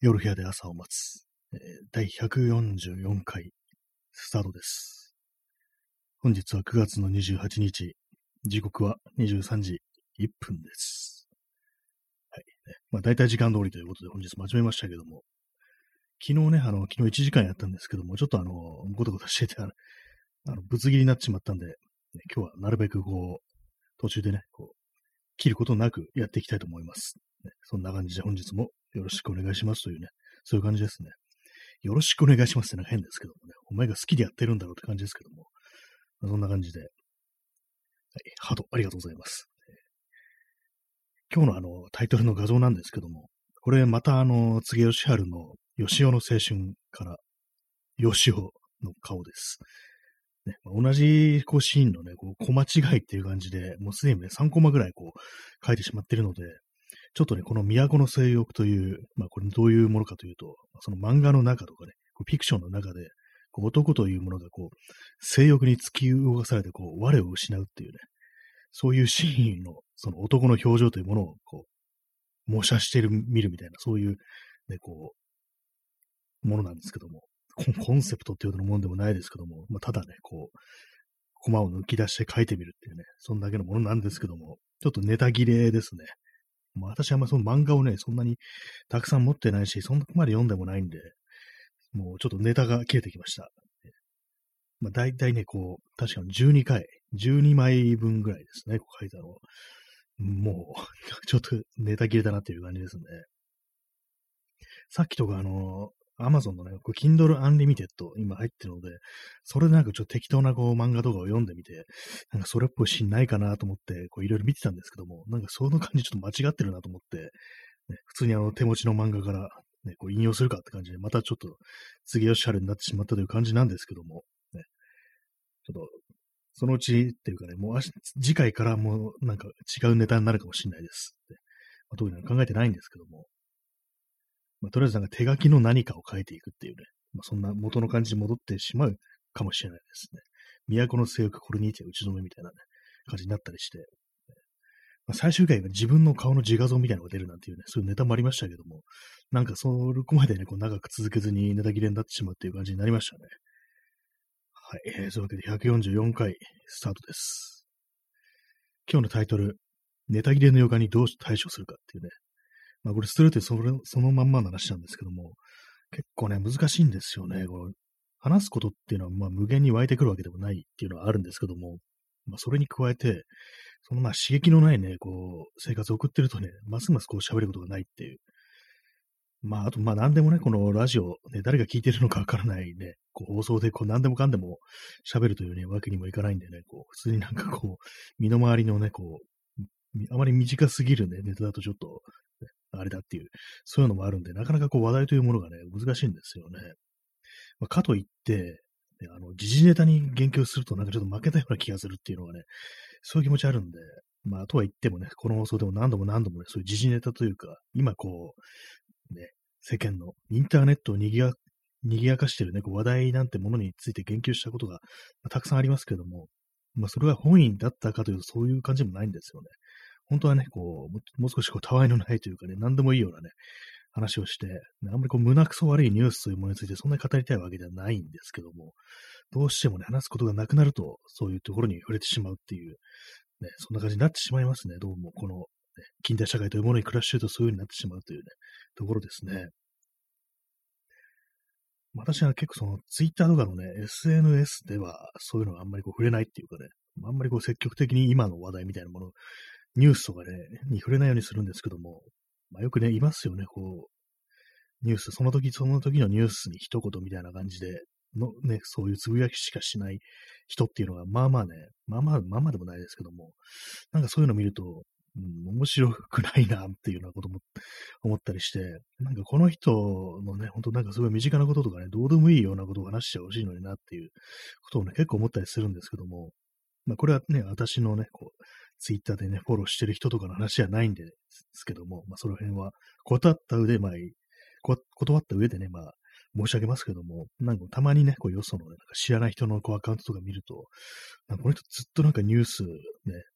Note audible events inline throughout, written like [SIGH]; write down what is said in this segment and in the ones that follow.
夜部屋で朝を待つ、えー第144回スタートです。本日は9月の28日、時刻は23時1分です。はい。まあ大体時間通りということで本日始めましたけども、昨日ね、あの、昨日1時間やったんですけども、ちょっとあの、ごたごたしてて、あの、あのぶつ切りになってしまったんで、ね今日はなるべくこう、途中でね、こう、切ることなくやっていきたいと思います。ねそんな感じで本日もよろしくお願いしますというね、そういう感じですね。よろしくお願いしますってなんか変ですけどもね、お前が好きでやってるんだろうって感じですけども、まそんな感じで、はい、ハートありがとうございます。今日のあの、タイトルの画像なんですけども、これまたあの、柘義春の吉尾の青春から、吉尾の顔です。ね、同じこうシーンのね、こう、小間違いっていう感じで、もうすでにね、3コマぐらいこう、書いてしまってるので、ちょっとね、この都の性欲という、まあこれどういうものかというと、その漫画の中とかね、フィクションの中で、こう男というものがこう、性欲に突き動かされて、こう、我を失うっていうね、そういうシーンの、その男の表情というものを、こう、模写してる、見るみたいな、そういう、ね、こう、ものなんですけども、コンセプトっていうようなものでもないですけども、まあ、ただね、こう、コマを抜き出して書いてみるっていうね、そんだけのものなんですけども、ちょっとネタ切れですね。まあ、私はあんまりその漫画をね、そんなにたくさん持ってないし、そんなまで読んでもないんで、もうちょっとネタが切れてきました。まあ、大体ね、こう、確かに12回、12枚分ぐらいですね、こう書いたの。もう、[LAUGHS] ちょっとネタ切れたなっていう感じですね。さっきとかあの、アマゾンのね、こう Kindle Unlimited 今入ってるので、それでなんかちょっと適当なこう漫画とかを読んでみて、なんかそれっぽいシーンないかなと思って、こういろいろ見てたんですけども、なんかその感じちょっと間違ってるなと思って、ね、普通にあの手持ちの漫画から、ね、こう引用するかって感じで、またちょっと次吉春になってしまったという感じなんですけども、ね、ちょっと、そのうちっていうかね、もう次回からもうなんか違うネタになるかもしれないです。ま、特に考えてないんですけども、まあ、とりあえずなんか手書きの何かを書いていくっていうね、まあ、そんな元の感じに戻ってしまうかもしれないですね。都の性欲これにて打ち止めみたいなね、感じになったりして、まあ、最終回が自分の顔の自画像みたいなのが出るなんていうね、そういうネタもありましたけども、なんかそこまでね、こう長く続けずにネタ切れになってしまうっていう感じになりましたね。はい、えー、そういうわけで144回スタートです。今日のタイトル、ネタ切れの予感にどう対処するかっていうね、まあこれストレートでそれそのまんまの話なんですけども、結構ね、難しいんですよね。この話すことっていうのは、まあ無限に湧いてくるわけでもないっていうのはあるんですけども、まあそれに加えて、そのまあ刺激のないね、こう、生活を送ってるとね、ますますこう喋ることがないっていう。まああと、まあ何でもね、このラジオ、ね、誰が聞いてるのかわからないね、こう放送でこう何でもかんでも喋るというね、わけにもいかないんでね、こう、普通になんかこう、身の回りのね、こう、あまり短すぎるね、ネタだとちょっと、ねあれだっていう、そういうのもあるんで、なかなかこう話題というものがね、難しいんですよね。まあ、かといって、あの、時事ネタに言及するとなんかちょっと負けたような気がするっていうのがね、そういう気持ちあるんで、まあ、とは言ってもね、この放送でも何度も何度もね、そういう時事ネタというか、今こう、ね、世間のインターネットを賑や、賑やかしてるね、こう話題なんてものについて言及したことが、まあたくさんありますけども、まあ、それは本意だったかというと、そういう感じもないんですよね。本当はね、こう、もう少しこう、たわいのないというかね、何でもいいようなね、話をして、あんまりこう、胸くそ悪いニュースというものについてそんなに語りたいわけではないんですけども、どうしてもね、話すことがなくなると、そういうところに触れてしまうっていう、ね、そんな感じになってしまいますね、どうも、この、ね、近代社会というものに暮らしているとそういう風になってしまうというね、ところですね。私は結構その、ツイッターとかのね、SNS では、そういうのがあんまりこう触れないっていうかね、あんまりこう積極的に今の話題みたいなものニュースとかね、に触れないようにするんですけども、まあ、よくね、いますよね、こう、ニュース、その時その時のニュースに一言みたいな感じで、のね、そういうつぶやきしかしない人っていうのが、まあまあね、まあまあ、まあまあでもないですけども、なんかそういうの見ると、うん、面白くないなっていうようなことも思ったりして、なんかこの人のね、本当なんかすごい身近なこととかね、どうでもいいようなことを話してほしいのになっていうことをね、結構思ったりするんですけども、まあこれはね、私のね、こう、ツイッターでね、フォローしてる人とかの話じゃないんですけども、まあ、その辺は、断った上で、まあ、断った上でね、まあ、申し上げますけども、なんかたまにね、こうよそのね、なんか知らない人のこうアカウントとか見ると、なんかこの人ずっとなんかニュース、ね、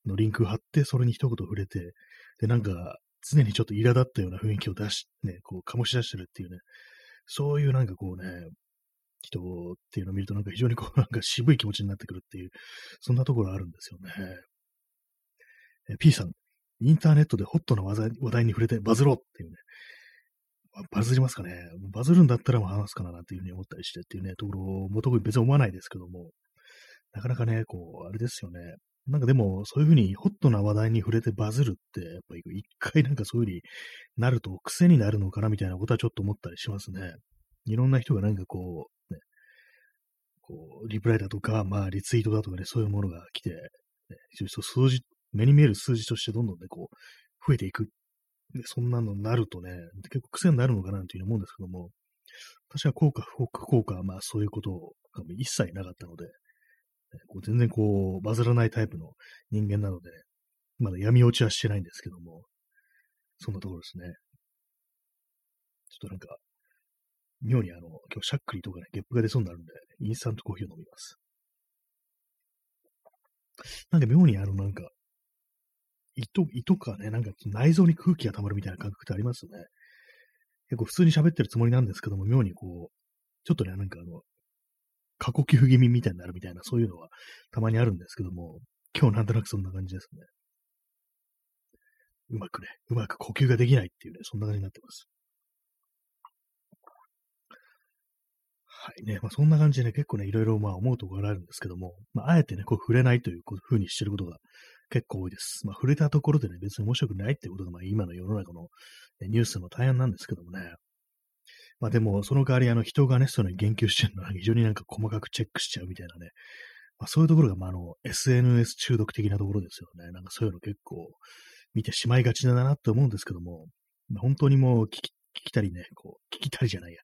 のリンク貼って、それに一言触れて、で、なんか、常にちょっと苛立ったような雰囲気を出し、ね、こう、醸し出してるっていうね、そういうなんかこうね、人っていうのを見るとなんか非常にこう、なんか渋い気持ちになってくるっていう、そんなところあるんですよね。P さん、インターネットでホットな話題に触れてバズろうっていうね、バズりますかね。バズるんだったらも話すかななんていうふうに思ったりしてっていうね、ところも特に別に思わないですけども、なかなかね、こう、あれですよね。なんかでも、そういうふうにホットな話題に触れてバズるって、やっぱり一回なんかそういうふうになると癖になるのかなみたいなことはちょっと思ったりしますね。いろんな人がなんかこう、ね、こう、リプライだとか、まあ、リツイートだとかね、そういうものが来て、ね、数字、目に見える数字としてどんどんね、こう、増えていくで、そんなのになるとね、結構癖になるのかなというふうに思うんですけども、私は効果、不効果はまあそういうことが一切なかったので、こう全然こう、バズらないタイプの人間なので、まだ闇落ちはしてないんですけども、そんなところですね。ちょっとなんか、妙にあの、今日しゃっくりとかね、ゲップが出そうになるんで、インスタントコーヒーを飲みます。なんで妙にあの、なんか、胃と、胃とかね、なんか内臓に空気が溜まるみたいな感覚ってありますよね。結構普通に喋ってるつもりなんですけども、妙にこう、ちょっとね、なんかあの、過呼吸気味みたいになるみたいな、そういうのはたまにあるんですけども、今日なんとなくそんな感じですね。うまくね、うまく呼吸ができないっていうね、そんな感じになってます。はいね。まあ、そんな感じでね、結構ね、いろいろまあ思うところがあるんですけども、まあ、あえてね、こう触れないというふうにしてることが結構多いです。まあ、触れたところでね、別に面白くないってことが、まあ、今の世の中の、ね、ニュースの大半なんですけどもね。まあでも、その代わり、あの、人がね、そういうのに言及してるのは非常になんか細かくチェックしちゃうみたいなね。まあ、そういうところが、まあ、あの、SNS 中毒的なところですよね。なんかそういうの結構見てしまいがちだなって思うんですけども、まあ、本当にもう聞き聞きたりね、こう、聞きたりじゃないや、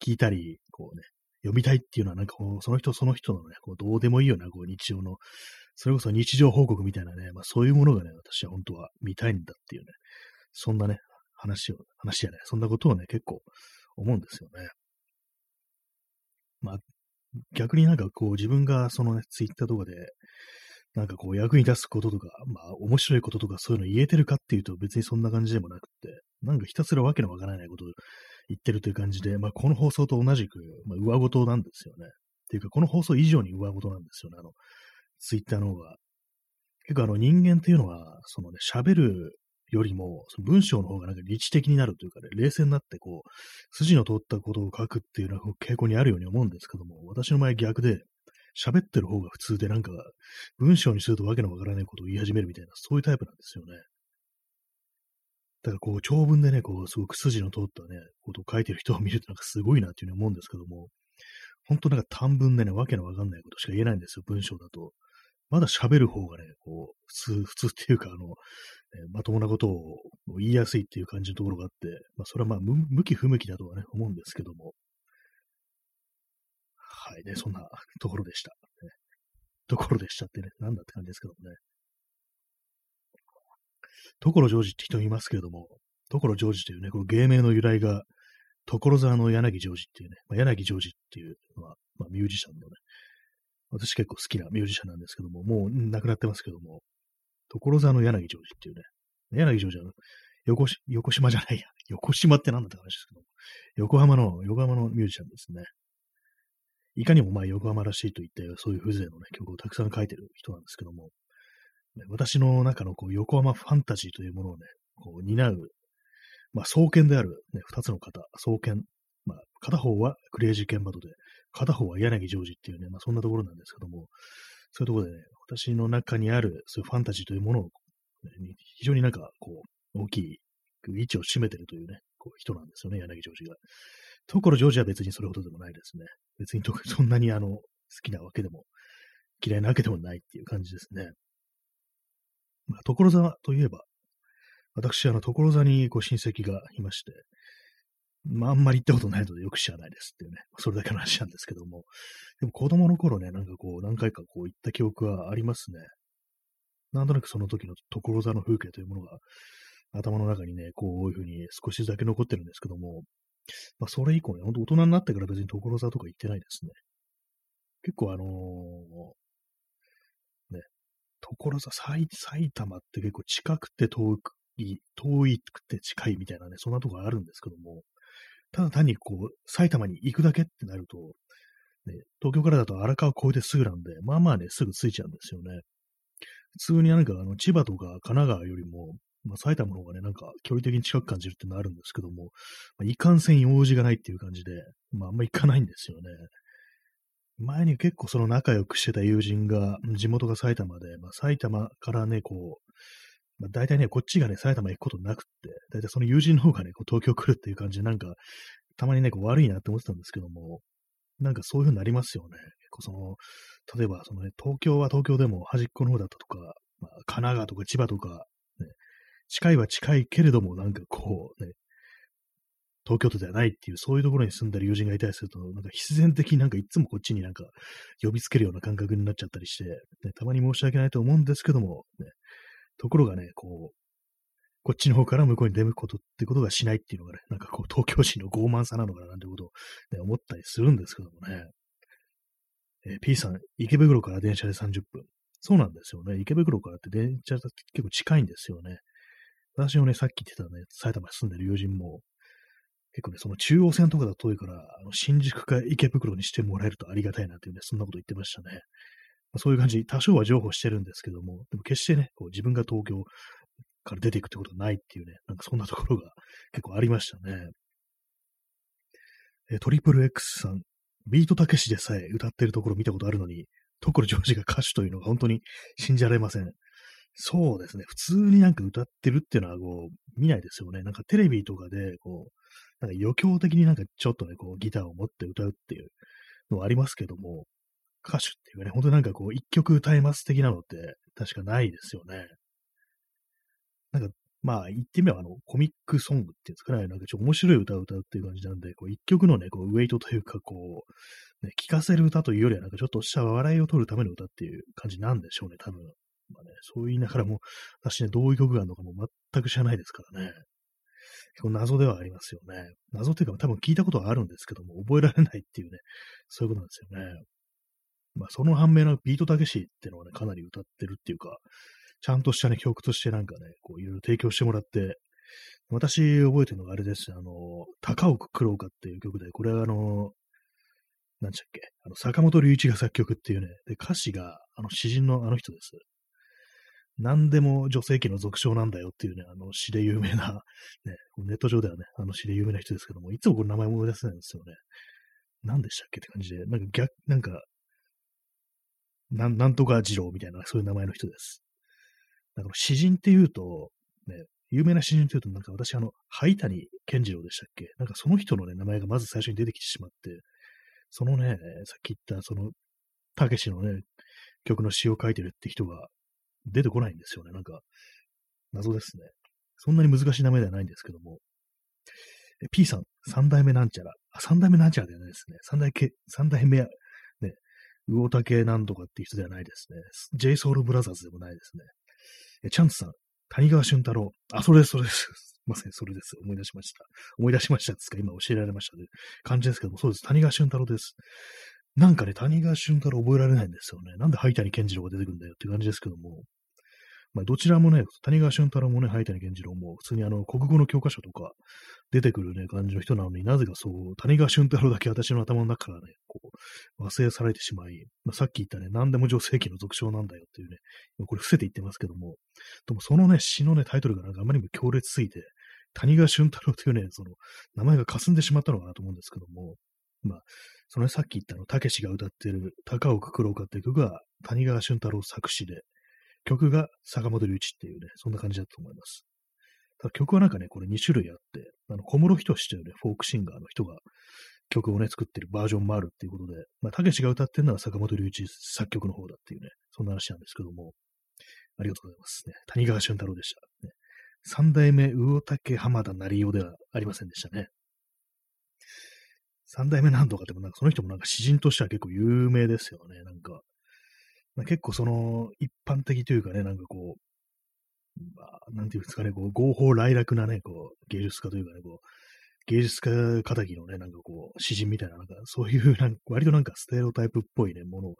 聞いたり、こうね、読みたいっていうのはなんかこう、その人その人のね、こうどうでもいいようなこう日常のそれこそ日常報告みたいなね、まあそういうものがね、私は本当は見たいんだっていうね、そんなね、話を、話やね、そんなことをね、結構思うんですよね。まあ、逆になんかこう自分がそのね、ツイッターとかで、なんかこう役に立つこととか、まあ面白いこととかそういうの言えてるかっていうと別にそんな感じでもなくて、なんかひたすらわけのわからないことを言ってるという感じで、まあこの放送と同じく、まあ上ごとなんですよね。っていうかこの放送以上に上ごとなんですよね。あの、ツイッターの方が。結構あの人間っていうのは、そのね、喋るよりも、その文章の方がなんか理知的になるというかね、冷静になってこう、筋の通ったことを書くっていうのは傾向にあるように思うんですけども、私の場合逆で、喋ってる方が普通でなんか、文章にするとわけのわからないことを言い始めるみたいな、そういうタイプなんですよね。だからこう、長文でね、こう、すごく筋の通ったね、ことを書いてる人を見るとなんかすごいなっていうふうに思うんですけども、本当なんか短文でね、わけのわかんないことしか言えないんですよ、文章だと。まだ喋る方がね、こう、普通、[LAUGHS] 普通っていうか、あの、えまともなことを言いやすいっていう感じのところがあって、まあ、それはまあ、向き不向きだとはね、思うんですけども。はいね、そんなところでした。ね、ところでしたってね、なんだって感じですけどもね。所ジョージって人いますけれども、所ジョージというね、この芸名の由来が、所沢の柳ジョージっていうね、まあ、柳ジョージっていうのは、まあ、ミュージシャンのね、私結構好きなミュージシャンなんですけども、もう亡くなってますけども、所沢の柳ジョージっていうね、柳ジョージは横横島じゃないや、[LAUGHS] 横島ってなんだって話ですけども、横浜の、横浜のミュージシャンですね。いかにもまあ横浜らしいといったそういう風情のね、曲をたくさん書いてる人なんですけども、私の中のこう横浜ファンタジーというものをね、こう担う、まあ、創建である、ね、二つの方、創建。まあ、片方はクレイジーケンバトで、片方は柳ジョージっていうね、まあそんなところなんですけども、そういうところでね、私の中にあるそういうファンタジーというものを、非常になんかこう、大きい位置を占めてるというね、こう人なんですよね、柳ジョージが。ところジョージは別にそれほどでもないですね。別に [LAUGHS] そんなにあの、好きなわけでも、嫌いなわけでもないっていう感じですね。まあ、所沢といえば、私、あの、所沢にこう親戚がいまして、まあ、あんまり行ったことないのでよく知らないですっていうね、それだけの話なんですけども、でも子供の頃ね、なんかこう、何回かこう行った記憶はありますね。なんとなくその時の所沢の風景というものが頭の中にね、こういうふうに少しだけ残ってるんですけども、まあ、それ以降ね、ほんと大人になってから別に所沢とか行ってないですね。結構あのー、ね、所沢、埼玉って結構近くて遠くい、遠いくて近いみたいなね、そんなとこあるんですけども、ただ単にこう、埼玉に行くだけってなると、ね、東京からだと荒川越えてすぐなんで、まあまあね、すぐ着いちゃうんですよね。普通になんかあの、千葉とか神奈川よりも、まあ、埼玉の方がね、なんか距離的に近く感じるってのあるんですけども、まあ、いかんせん用事がないっていう感じで、まああんま行かないんですよね。前に結構その仲良くしてた友人が、地元が埼玉で、まあ、埼玉からね、こう、まあ、大体ね、こっちがね、埼玉行くことなくって、大体その友人の方がね、こう東京来るっていう感じで、なんか、たまにね、こう悪いなって思ってたんですけども、なんかそういう風になりますよね。結構その、例えばそのね、東京は東京でも端っこの方だったとか、まあ、神奈川とか千葉とか、ね、近いは近いけれども、なんかこう、ね、東京都ではないっていう、そういうところに住んでる友人がいたりすると、なんか必然的になんかいつもこっちになんか呼びつけるような感覚になっちゃったりして、ね、たまに申し訳ないと思うんですけども、ね、ところがね、こう、こっちの方から向こうに出向くことってことがしないっていうのがね、なんかこう東京市の傲慢さなのかななんてことを、ね、思ったりするんですけどもね。えー、P さん、池袋から電車で30分。そうなんですよね。池袋からって電車結構近いんですよね。私もね、さっき言ってたね、埼玉に住んでる友人も、結構ね、その中央線とかだと遠いから、あの新宿か池袋にしてもらえるとありがたいなっていうね、そんなこと言ってましたね。そういう感じ、多少は譲歩してるんですけども、でも決してね、こう自分が東京から出ていくってことはないっていうね、なんかそんなところが [LAUGHS] 結構ありましたね。えトリプル X さん、ビートたけしでさえ歌ってるところ見たことあるのに、所ジョージが歌手というのが本当に信じられません。そうですね。普通になんか歌ってるっていうのはこう見ないですよね。なんかテレビとかでこうなんか余興的になんかちょっとね、こうギターを持って歌うっていうのはありますけども、歌手っていうかね、本当になんかこう一曲歌えます的なのって確かないですよね。なんか、まあ言ってみればあのコミックソングっていうんですかね、なんかちょっと面白い歌を歌うっていう感じなんで、こう一曲のね、こうウェイトというかこう、ね、聴かせる歌というよりはなんかちょっとした笑いを取るための歌っていう感じなんでしょうね、多分。まあね、そう言いながらも、私ね、どういう曲があるのかも全く知らないですからね。結構謎ではありますよね。謎っていうか多分聞いたことはあるんですけども、覚えられないっていうね、そういうことなんですよね。まあその反面のビートたけしっていうのはね、かなり歌ってるっていうか、ちゃんとしたね、曲としてなんかね、こういろいろ提供してもらって、私覚えてるのがあれですあの、高奥九郎かっていう曲で、これはあの、なんちゃっけ、あの、坂本龍一が作曲っていうね、で、歌詞が、あの、詩人のあの人です。何でも女性器の俗称なんだよっていうね、あの詩で有名な、ね、ネット上ではね、あの詩で有名な人ですけども、いつもこれ名前思い出せないんですよね。何でしたっけって感じで、なんか逆、なんか、なん、なんとか二郎みたいな、そういう名前の人です。なんか詩人っていうと、ね、有名な詩人っていうと、なんか私、あの、灰谷健次郎でしたっけ？なんかその人のね、名前がまず最初に出てきてしまって、そのね、さっき言った、その、たけしのね、曲の詩を書いてるって人が、出てこないんですよね。なんか、謎ですね。そんなに難しい名前ではないんですけども。P さん、三代目なんちゃら。あ、三代目なんちゃらではないですね。三代け、三代目、魚竹なんとかっていう人ではないですね。JSOUL b r o t h e r でもないですね。えチャンツさん、谷川俊太郎。あ、それです、それです。すいません、それです。思い出しました。思い出しましたですか？今教えられましたね感じですけども、そうです。谷川俊太郎です。なんかね、谷川俊太郎覚えられないんですよね。なんで灰谷健次郎が出てくるんだよっていう感じですけども。まあ、どちらもね、谷川俊太郎もね、灰谷健次郎も、普通にあの、国語の教科書とか出てくるね、感じの人なのになぜかそう、谷川俊太郎だけ私の頭の中からね、こう、忘れ去られてしまい、まあ、さっき言ったね、何でも女性器の俗称なんだよっていうね、これ伏せて言ってますけども、でもそのね、詩のね、タイトルがなんかあまりにも強烈すぎて、谷川俊太郎というね、その、名前が霞んでしまったのかなと思うんですけども、まあ、そのねさっき言ったの、たけしが歌ってる高岡黒岡っていう曲が谷川俊太郎作詞で、曲が坂本龍一っていうね、そんな感じだと思います。ただ曲はなんかね、これ2種類あって、あの小室仁志というね、フォークシンガーの人が曲をね、作ってるバージョンもあるっていうことで、まあ、たけしが歌ってるのは坂本龍一作曲の方だっていうね、そんな話なんですけども、ありがとうございますね。谷川俊太郎でした。ね、三代目魚竹浜田成夫ではありませんでしたね。三代目なんとかってもなんかその人もなんか詩人としては結構有名ですよね。なんか、結構その、一般的というかね、なんかこう、まあ、なんていうんですかね、こう、合法来楽なね、こう、芸術家というかね、こう、芸術家仇のね、なんかこう、詩人みたいな、なんか、そういう、なんか、割となんかステレオタイプっぽいね、ものを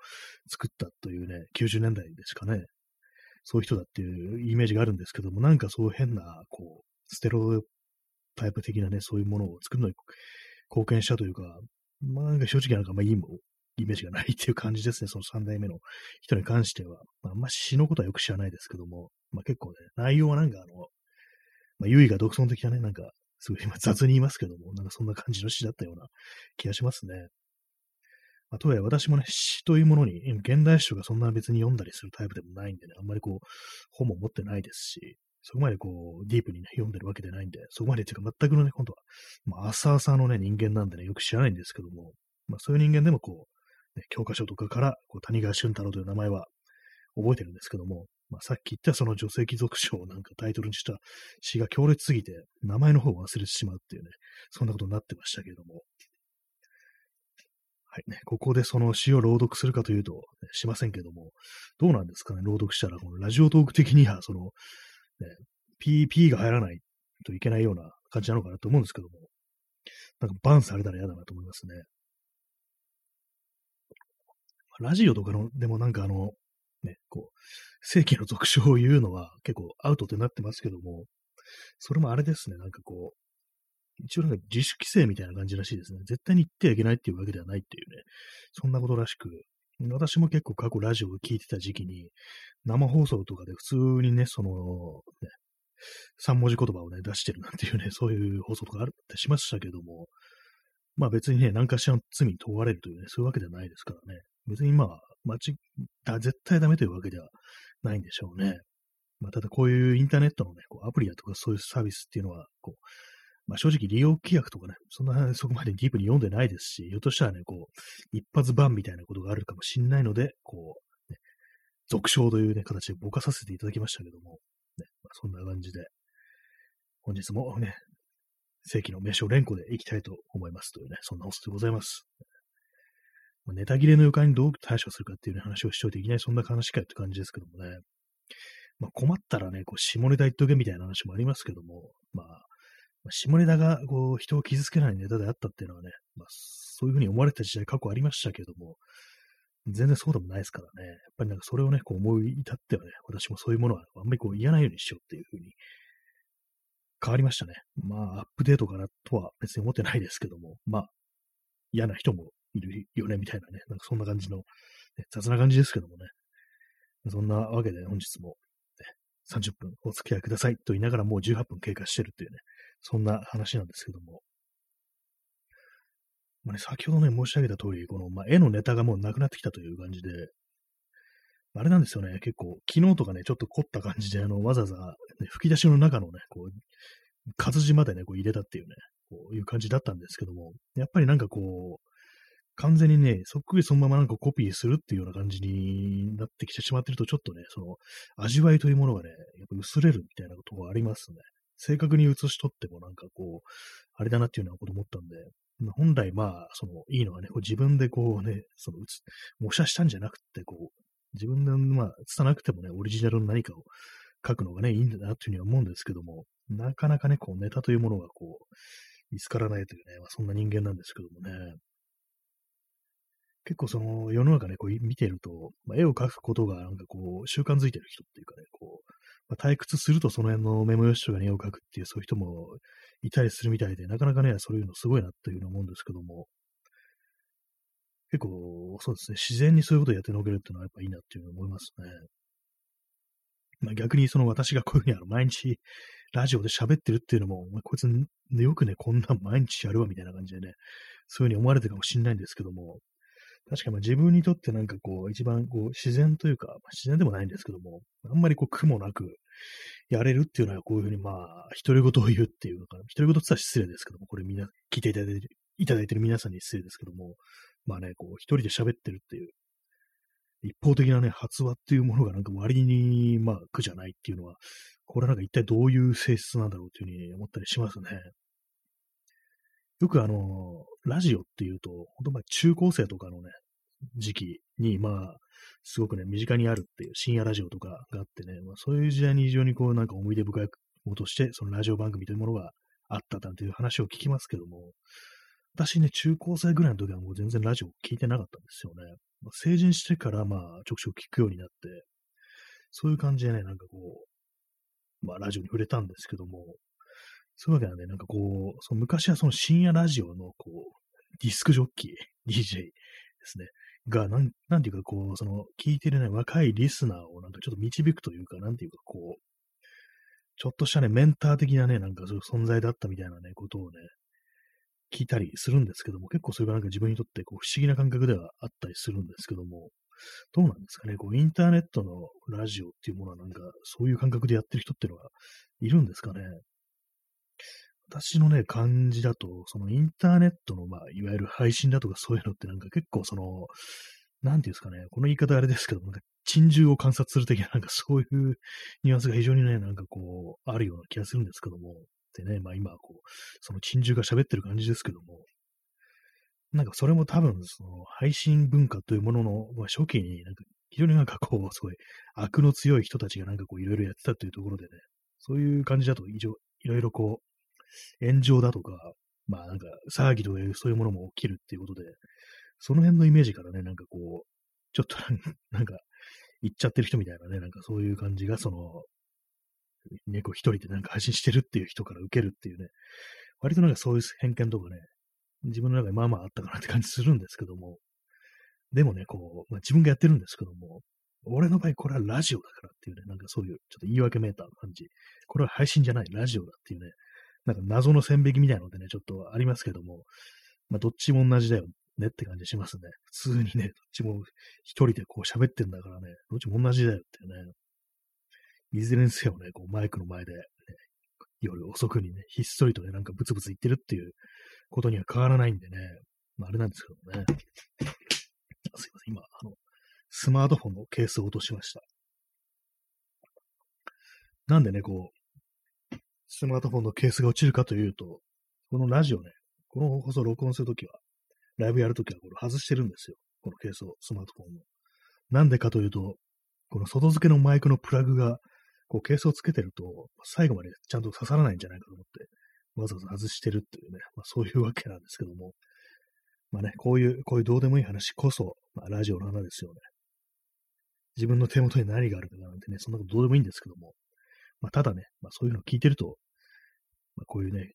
作ったというね、90年代ですかね。そういう人だっていうイメージがあるんですけども、なんかそう変な、こう、ステロタイプ的なね、そういうものを作るのに貢献したというか、まあなんか正直なんかまあいいもイメージがないっていう感じですね、その三代目の人に関しては。まあ、あんま詩のことはよく知らないですけども、まあ結構ね、内容はなんかあの、まあ、優位が独尊的なね、なんか、すごい今雑に言いますけども、なんかそんな感じの詩だったような気がしますね。まあ、とはいえ私もね、詩というものに、現代詩とかそんな別に読んだりするタイプでもないんでね、あんまりこう、本も持ってないですし、そこまでこう、ディープにね、読んでるわけでないんで、そこまでっていうか全くのね、本当は、まあ、浅々のね、人間なんでね、よく知らないんですけども、まあそういう人間でもこう、教科書とかから、こう、谷川俊太郎という名前は覚えてるんですけども、まあさっき言ったその女性貴族賞をなんかタイトルにした詩が強烈すぎて、名前の方を忘れてしまうっていうね、そんなことになってましたけれども、はいね、ここでその詩を朗読するかというと、ね、しませんけども、どうなんですかね、朗読したら、このラジオトーク的には、その、ね、PP が入らないといけないような感じなのかなと思うんですけども、なんかバンされたら嫌だなと思いますね。ラジオとかの、でもなんかあの、ね、こう、正規の俗称を言うのは結構アウトってなってますけども、それもあれですね、なんかこう、一応なんか自主規制みたいな感じらしいですね。絶対に言ってはいけないっていうわけではないっていうね、そんなことらしく、私も結構過去ラジオを聞いてた時期に、生放送とかで普通にね、その、ね、三文字言葉をね、出してるなんていうね、そういう放送とかあるってしましたけども、まあ別にね、何かしらの罪に問われるというね、そういうわけではないですからね。別にまあ、間違だ、絶対ダメというわけではないんでしょうね。まあただこういうインターネットのね、こうアプリだとかそういうサービスっていうのは、こう、まあ正直利用規約とかね、そんな、[LAUGHS] そこまでディープに読んでないですし、ひょっとしたらね、こう、一発版みたいなことがあるかもしんないので、こう、ね、続唱というね、形でぼかさせていただきましたけども、ね、まあ、そんな感じで、本日もね、正規の名称連呼でいきたいと思いますというね、そんなおすでございます。ネタ切れの予感にどう対処するかっていう、ね、話をしておいていきなりそんな話かよって感じですけどもね。まあ、困ったらね、こう下ネタ言っとけみたいな話もありますけども、まあ、下ネタがこう人を傷つけないネタであったっていうのはね、まあ、そういうふうに思われた時代過去ありましたけども、全然そうでもないですからね。やっぱりなんかそれをね、こう思い至ってはね、私もそういうものはあんまりこう言わないようにしようっていうふうに変わりましたね。まあ、アップデートかなとは別に思ってないですけども、まあ、嫌な人もいるよね、みたいなね、なんかそんな感じの、ね、雑な感じですけどもね。そんなわけで本日も、ね、30分お付き合いくださいと言いながらもう18分経過してるっていうね、そんな話なんですけども。まあね、先ほどね、申し上げた通り、この、まあ、絵のネタがもうなくなってきたという感じで、あれなんですよね、結構、昨日とかね、ちょっと凝った感じで、あの、わざわざ、ね、吹き出しの中のね、こう、活字までね、こう入れたっていうね、こういう感じだったんですけども、やっぱりなんかこう、完全にね、そっくりそのままなんかコピーするっていうような感じになってきてしまってると、ちょっとね、その、味わいというものがね、やっぱ薄れるみたいなことがありますね。正確に写し取ってもなんかこう、あれだなっていうようなこと思ったんで、本来まあ、その、いいのはね、こう自分でこうね、その、模写したんじゃなくて、こう、自分でまあ、写さなくてもね、オリジナルの何かを書くのがね、いいんだなっていうふうには思うんですけども、なかなかね、こう、ネタというものがこう、見つからないというね、まあ、そんな人間なんですけどもね。結構その世の中ね、こう見てると、まあ、絵を描くことがなんかこう習慣づいてる人っていうかね、こう、まあ、退屈するとその辺のメモ用紙とかに絵を描くっていうそういう人もいたりするみたいで、なかなかね、そういうのすごいなっていうふうに思うんですけども、結構そうですね、自然にそういうことをやってのけるっていうのはやっぱいいなっていうふうに思いますね。まあ、逆にその私がこういうふうにあの毎日ラジオで喋ってるっていうのも、まあ、こいつよくね、こんなん毎日やるわみたいな感じでね、そういうふうに思われてるかもしれないんですけども、確かに自分にとってなんかこう、一番こう、自然というか、自然でもないんですけども、あんまりこう、苦もなくやれるっていうのはこういうふうにまあ、独り言を言うっていうのかな。独り言って言ったら失礼ですけども、これみんな聞いていただいてる、いただいてる皆さんに失礼ですけども、まあね、こう、一人で喋ってるっていう、一方的なね、発話っていうものがなんか割に、まあ、苦じゃないっていうのは、これはなんか一体どういう性質なんだろうっていうふうに思ったりしますね。よくあの、ラジオっていうと、本当ま中高生とかのね、時期に、まあ、すごくね、身近にあるっていう深夜ラジオとかがあってね、まあ、そういう時代に非常にこう、なんか思い出深いもとして、そのラジオ番組というものがあったなんていう話を聞きますけども、私ね、中高生ぐらいの時はもう全然ラジオ聞いてなかったんですよね。まあ、成人してから、まあ、ちょくちょく聞くようになって、そういう感じでね、なんかこう、まあラジオに触れたんですけども、そういうわけなんで、なんかこう、その昔はその深夜ラジオのこう、ディスクジョッキー、[LAUGHS] DJ ですね。が、なん、なんていうか、こう、その、聞いてるね、若いリスナーをなんかちょっと導くというか、なんていうか、こう、ちょっとしたね、メンター的なね、なんかそういう存在だったみたいなね、ことをね、聞いたりするんですけども、結構それがなんか自分にとってこう不思議な感覚ではあったりするんですけども、どうなんですかね、こうインターネットのラジオっていうものはなんかそういう感覚でやってる人っていうのはいるんですかね。私のね、感じだと、そのインターネットの、まあ、いわゆる配信だとかそういうのってなんか結構その、なんていうんですかね、この言い方あれですけど、なんか珍獣を観察するときはなんかそういうニュアンスが非常にね、なんかこう、あるような気がするんですけども、でね、まあ今こう、その珍獣が喋ってる感じですけども、なんかそれも多分、その配信文化というものの、まあ、初期になんか非常になんかこう、すごい悪の強い人たちがなんかこういろいろやってたというところでね、そういう感じだといろいろこう、炎上だとか、まあなんか騒ぎとかそういうものも起きるっていうことで、その辺のイメージからね、なんかこう、ちょっとなんか、[LAUGHS] 行っちゃってる人みたいなね、なんかそういう感じが、その、猫一人でなんか配信してるっていう人から受けるっていうね、割となんかそういう偏見とかね、自分の中でまあまああったかなって感じするんですけども、でもね、こう、まあ、自分がやってるんですけども、俺の場合これはラジオだからっていうね、なんかそういう、ちょっと言い訳メーターの感じ。これは配信じゃない、ラジオだっていうね、なんか謎の線引きみたいなのでね、ちょっとありますけども、まあどっちも同じだよねって感じしますね。普通にね、どっちも一人でこう喋ってんだからね、どっちも同じだよっていうね。いずれにせよね、こうマイクの前で、ね、夜遅くにね、ひっそりとね、なんかブツブツ言ってるっていうことには変わらないんでね、まああれなんですけどね。すいません、今、あの、スマートフォンのケースを落としました。なんでね、こう、スマートフォンのケースが落ちるかというと、このラジオね、この放送を録音するときは、ライブやるときはこれ外してるんですよ。このケースを、スマートフォンの。なんでかというと、この外付けのマイクのプラグが、こうケースをつけてると、最後までちゃんと刺さらないんじゃないかと思って、わざわざ外してるっていうね、まあ、そういうわけなんですけども、まあね、こういう、こういうどうでもいい話こそ、まあ、ラジオの花ですよね。自分の手元に何があるかなんてね、そんなことどうでもいいんですけども、まあ、ただね、まあ、そういうのを聞いてると、まあ、こういうね、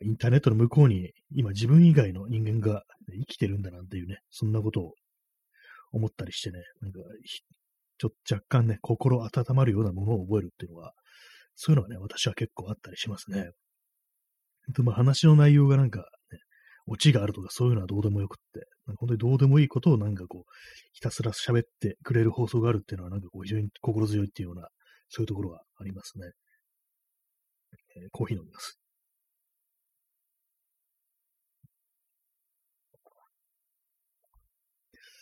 インターネットの向こうに今自分以外の人間が生きてるんだなんていうね、そんなことを思ったりしてね、なんか、ちょっと若干ね、心温まるようなものを覚えるっていうのは、そういうのはね、私は結構あったりしますね。でま、話の内容がなんか、ね、オチがあるとかそういうのはどうでもよくって、本当にどうでもいいことをなんかこう、ひたすら喋ってくれる放送があるっていうのはなんかこう非常に心強いっていうような、そういうところがありますね。えー、コーヒー飲みます。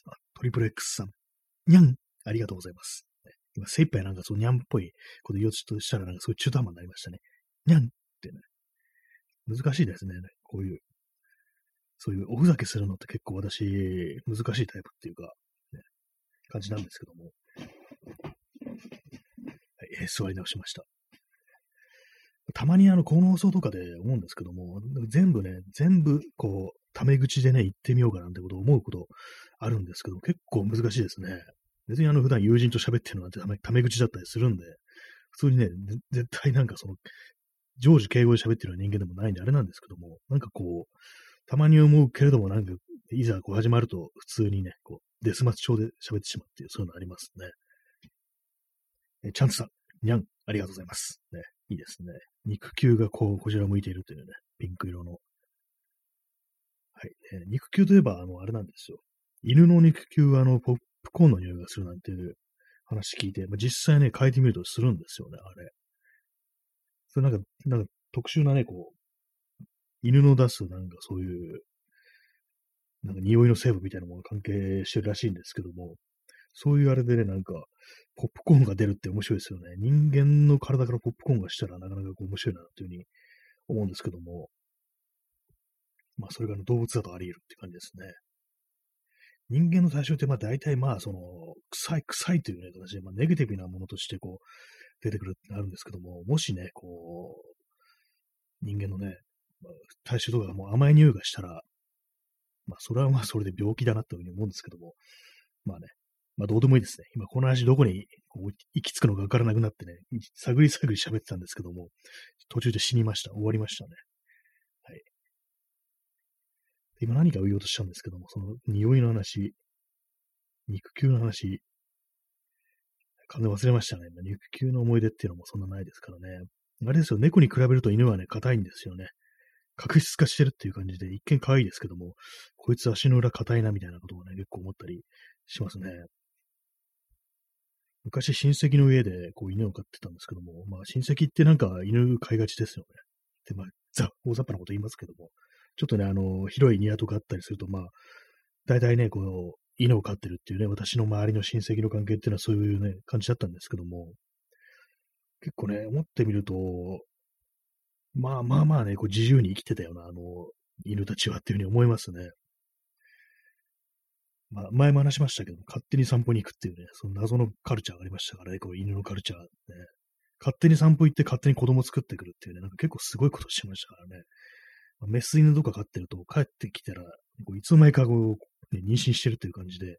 あトリプル X さん。にゃんありがとうございます。今、精一杯なんかそう、にゃんっぽいこと言おうとしたら、なんかすごい中途半端になりましたね。にゃんってね。難しいですね。こういう、そういうおふざけするのって結構私、難しいタイプっていうか、ね、感じなんですけども。座り直しました。たまにあの、この放送とかで思うんですけども、全部ね、全部、こう、タメ口でね、言ってみようかなんてことを思うことあるんですけど、結構難しいですね。別にあの、普段友人と喋ってるのなんてタメ口だったりするんで、普通にね、絶対なんかその、常時敬語で喋ってるような人間でもないんであれなんですけども、なんかこう、たまに思うけれども、なんか、いざこう始まると、普通にね、こう、デスマッチ調で喋ってしまうっていう、そういうのありますね。えチャンツさん、にゃん、ありがとうございます。ね、いいですね。肉球がこう、こちら向いているというね、ピンク色の。はい。え肉球といえば、あの、あれなんですよ。犬の肉球は、あの、ポップコーンの匂いがするなんていう話聞いて、まあ、実際ね、変えてみるとするんですよね、あれ。それなんか、なんか特殊なね、こう、犬の出すなんかそういう、なんか匂いの成分みたいなものが関係してるらしいんですけども、そういうあれでね、なんか、ポップコーンが出るって面白いですよね。人間の体からポップコーンがしたらなかなか面白いなというふうに思うんですけども、まあそれが動物だとあり得るって感じですね。人間の対象ってまあ大体まあその、臭い、臭いというね、形で、まあネガティブなものとしてこう、出てくるってなるんですけども、もしね、こう、人間のね、まあ、対象とかもう甘い匂いがしたら、まあそれはまあそれで病気だなというふうに思うんですけども、まあね、まあどうでもいいですね。今この話どこに行き着くのかわからなくなってね、探り探り喋ってたんですけども、途中で死にました。終わりましたね。はい。今何か言おうとしたんですけども、その匂いの話、肉球の話、完全忘れましたね。肉球の思い出っていうのもそんなないですからね。あれですよ、猫に比べると犬はね、硬いんですよね。確実化してるっていう感じで、一見可愛いですけども、こいつ足の裏硬いなみたいなことをね、結構思ったりしますね。昔親戚の家でこう犬を飼ってたんですけども、まあ親戚ってなんか犬飼いがちですよね。で、まあ、ざ、大雑把なこと言いますけども、ちょっとね、あの、広い庭とかあったりすると、まあ、大体ね、こう、犬を飼ってるっていうね、私の周りの親戚の関係っていうのはそういうね、感じだったんですけども、結構ね、思ってみると、まあまあまあね、こう自由に生きてたよな、あの、犬たちはっていうふうに思いますね。まあ、前も話しましたけど、勝手に散歩に行くっていうね、その謎のカルチャーがありましたからね、こう犬のカルチャーね。勝手に散歩行って勝手に子供作ってくるっていうね、なんか結構すごいことしてましたからね。まあ、メス犬とか飼ってると、帰ってきたら、こういつの間にかこう、ね、妊娠してるっていう感じで、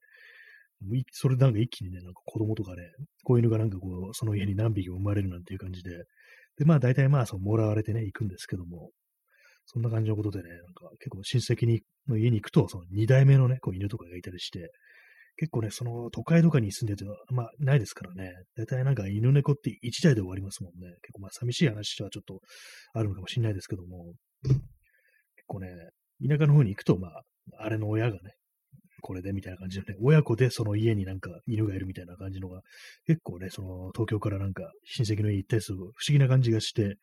それなんか一気にね、なんか子供とかね、子犬がなんかこう、その家に何匹も生まれるなんていう感じで、で、まあ大体まあそう、もらわれてね、行くんですけども、そんな感じのことでね、なんか結構親戚にの家に行くと、その二代目のね、こう犬とかがいたりして、結構ね、その都会とかに住んでては、まあないですからね、大体なんか犬猫って一台で終わりますもんね。結構まあ寂しい話はちょっとあるのかもしれないですけども、結構ね、田舎の方に行くと、まあ、あれの親がね、これでみたいな感じでね、親子でその家になんか犬がいるみたいな感じのが、結構ね、その東京からなんか親戚の家行ったりする不思議な感じがして、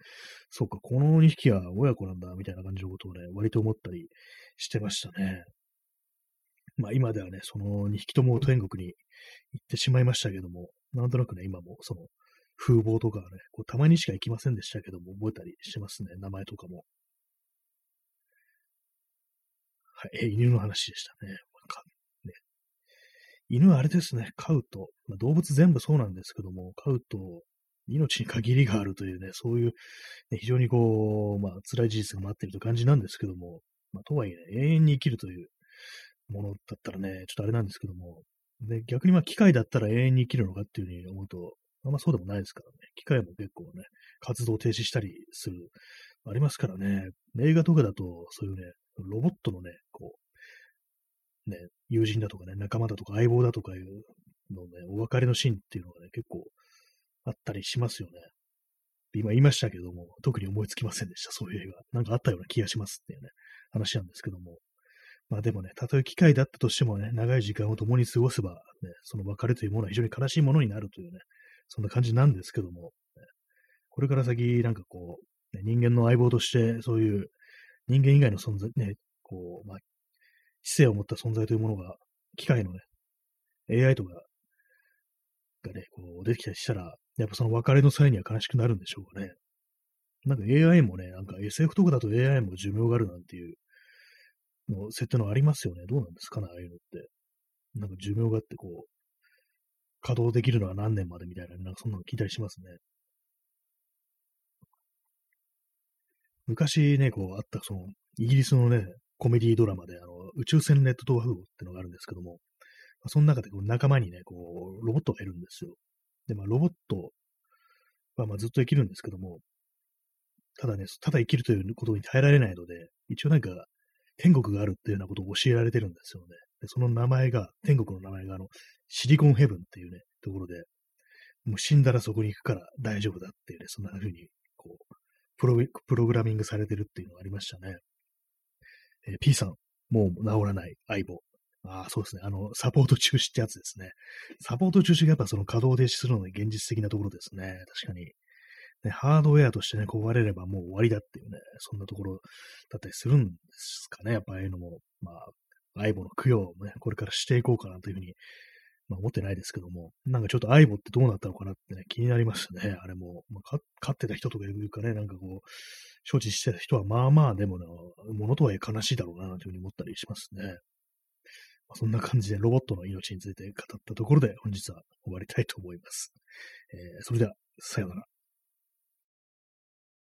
そうか、この2匹は親子なんだ、みたいな感じのことをね、割と思ったりしてましたね。まあ今ではね、その2匹とも天国に行ってしまいましたけども、なんとなくね、今もその風貌とかはね、こうたまにしか行きませんでしたけども、覚えたりしてますね、名前とかも。はい、犬の話でしたね。犬はあれですね、飼うと、まあ、動物全部そうなんですけども、飼うと命に限りがあるというね、そういう、ね、非常にこう、まあ、辛い事実が待っているという感じなんですけども、まあ、とはいえ、ね、永遠に生きるというものだったらね、ちょっとあれなんですけども、で、逆にまあ、機械だったら永遠に生きるのかっていうふうに思うと、あんまそうでもないですからね、機械も結構ね、活動停止したりする、ありますからね、映画とかだと、そういうね、ロボットのね、こう、ね、友人だとかね、仲間だとか相棒だとかいうのね、お別れのシーンっていうのがね、結構あったりしますよね。今言いましたけども、特に思いつきませんでした、そういう映画。なんかあったような気がしますっていうね、話なんですけども。まあでもね、たとえ機会だったとしてもね、長い時間を共に過ごせば、ね、その別れというものは非常に悲しいものになるというね、そんな感じなんですけども、ね、これから先、なんかこう、ね、人間の相棒として、そういう人間以外の存在、ね、こう、まあ、知性を持った存在というものが、機械のね、AI とかがね、こう出てきたりしたら、やっぱその別れの際には悲しくなるんでしょうかね。なんか AI もね、なんか SF とかだと AI も寿命があるなんていうの設定のありますよね。どうなんですかね、ああいうのって。なんか寿命があってこう、稼働できるのは何年までみたいな、なんかそんなの聞いたりしますね。昔ね、こうあった、その、イギリスのね、コメディドラマで、あの、宇宙船ネットワークってのがあるんですけども、まあ、その中でこう仲間にね、こう、ロボットがいるんですよ。で、まあ、ロボットはまあずっと生きるんですけども、ただね、ただ生きるということに耐えられないので、一応なんか、天国があるっていうようなことを教えられてるんですよね。でその名前が、天国の名前が、あの、シリコンヘブンっていうね、ところで、もう死んだらそこに行くから大丈夫だっていうね、そんな風に、こう、プログラミングされてるっていうのがありましたね。えー、P さん、もう治らない相棒。ああ、そうですね。あの、サポート中止ってやつですね。サポート中止がやっぱその稼働停止するので現実的なところですね。確かに。ね、ハードウェアとしてね、壊れればもう終わりだっていうね、そんなところだったりするんですかね。やっぱああいうのも、まあ、相棒の供養をね、これからしていこうかなというふうに、まあ、思ってないですけども、なんかちょっと相棒ってどうなったのかなってね、気になりましたね。あれも、まあ、飼ってた人とかいうかね、なんかこう、承知してた人は、まあまあ、でもな、ものとはいえ悲しいだろうな、というふうに思ったりしますね。まあ、そんな感じでロボットの命について語ったところで、本日は終わりたいと思います。えー、それでは、さようなら。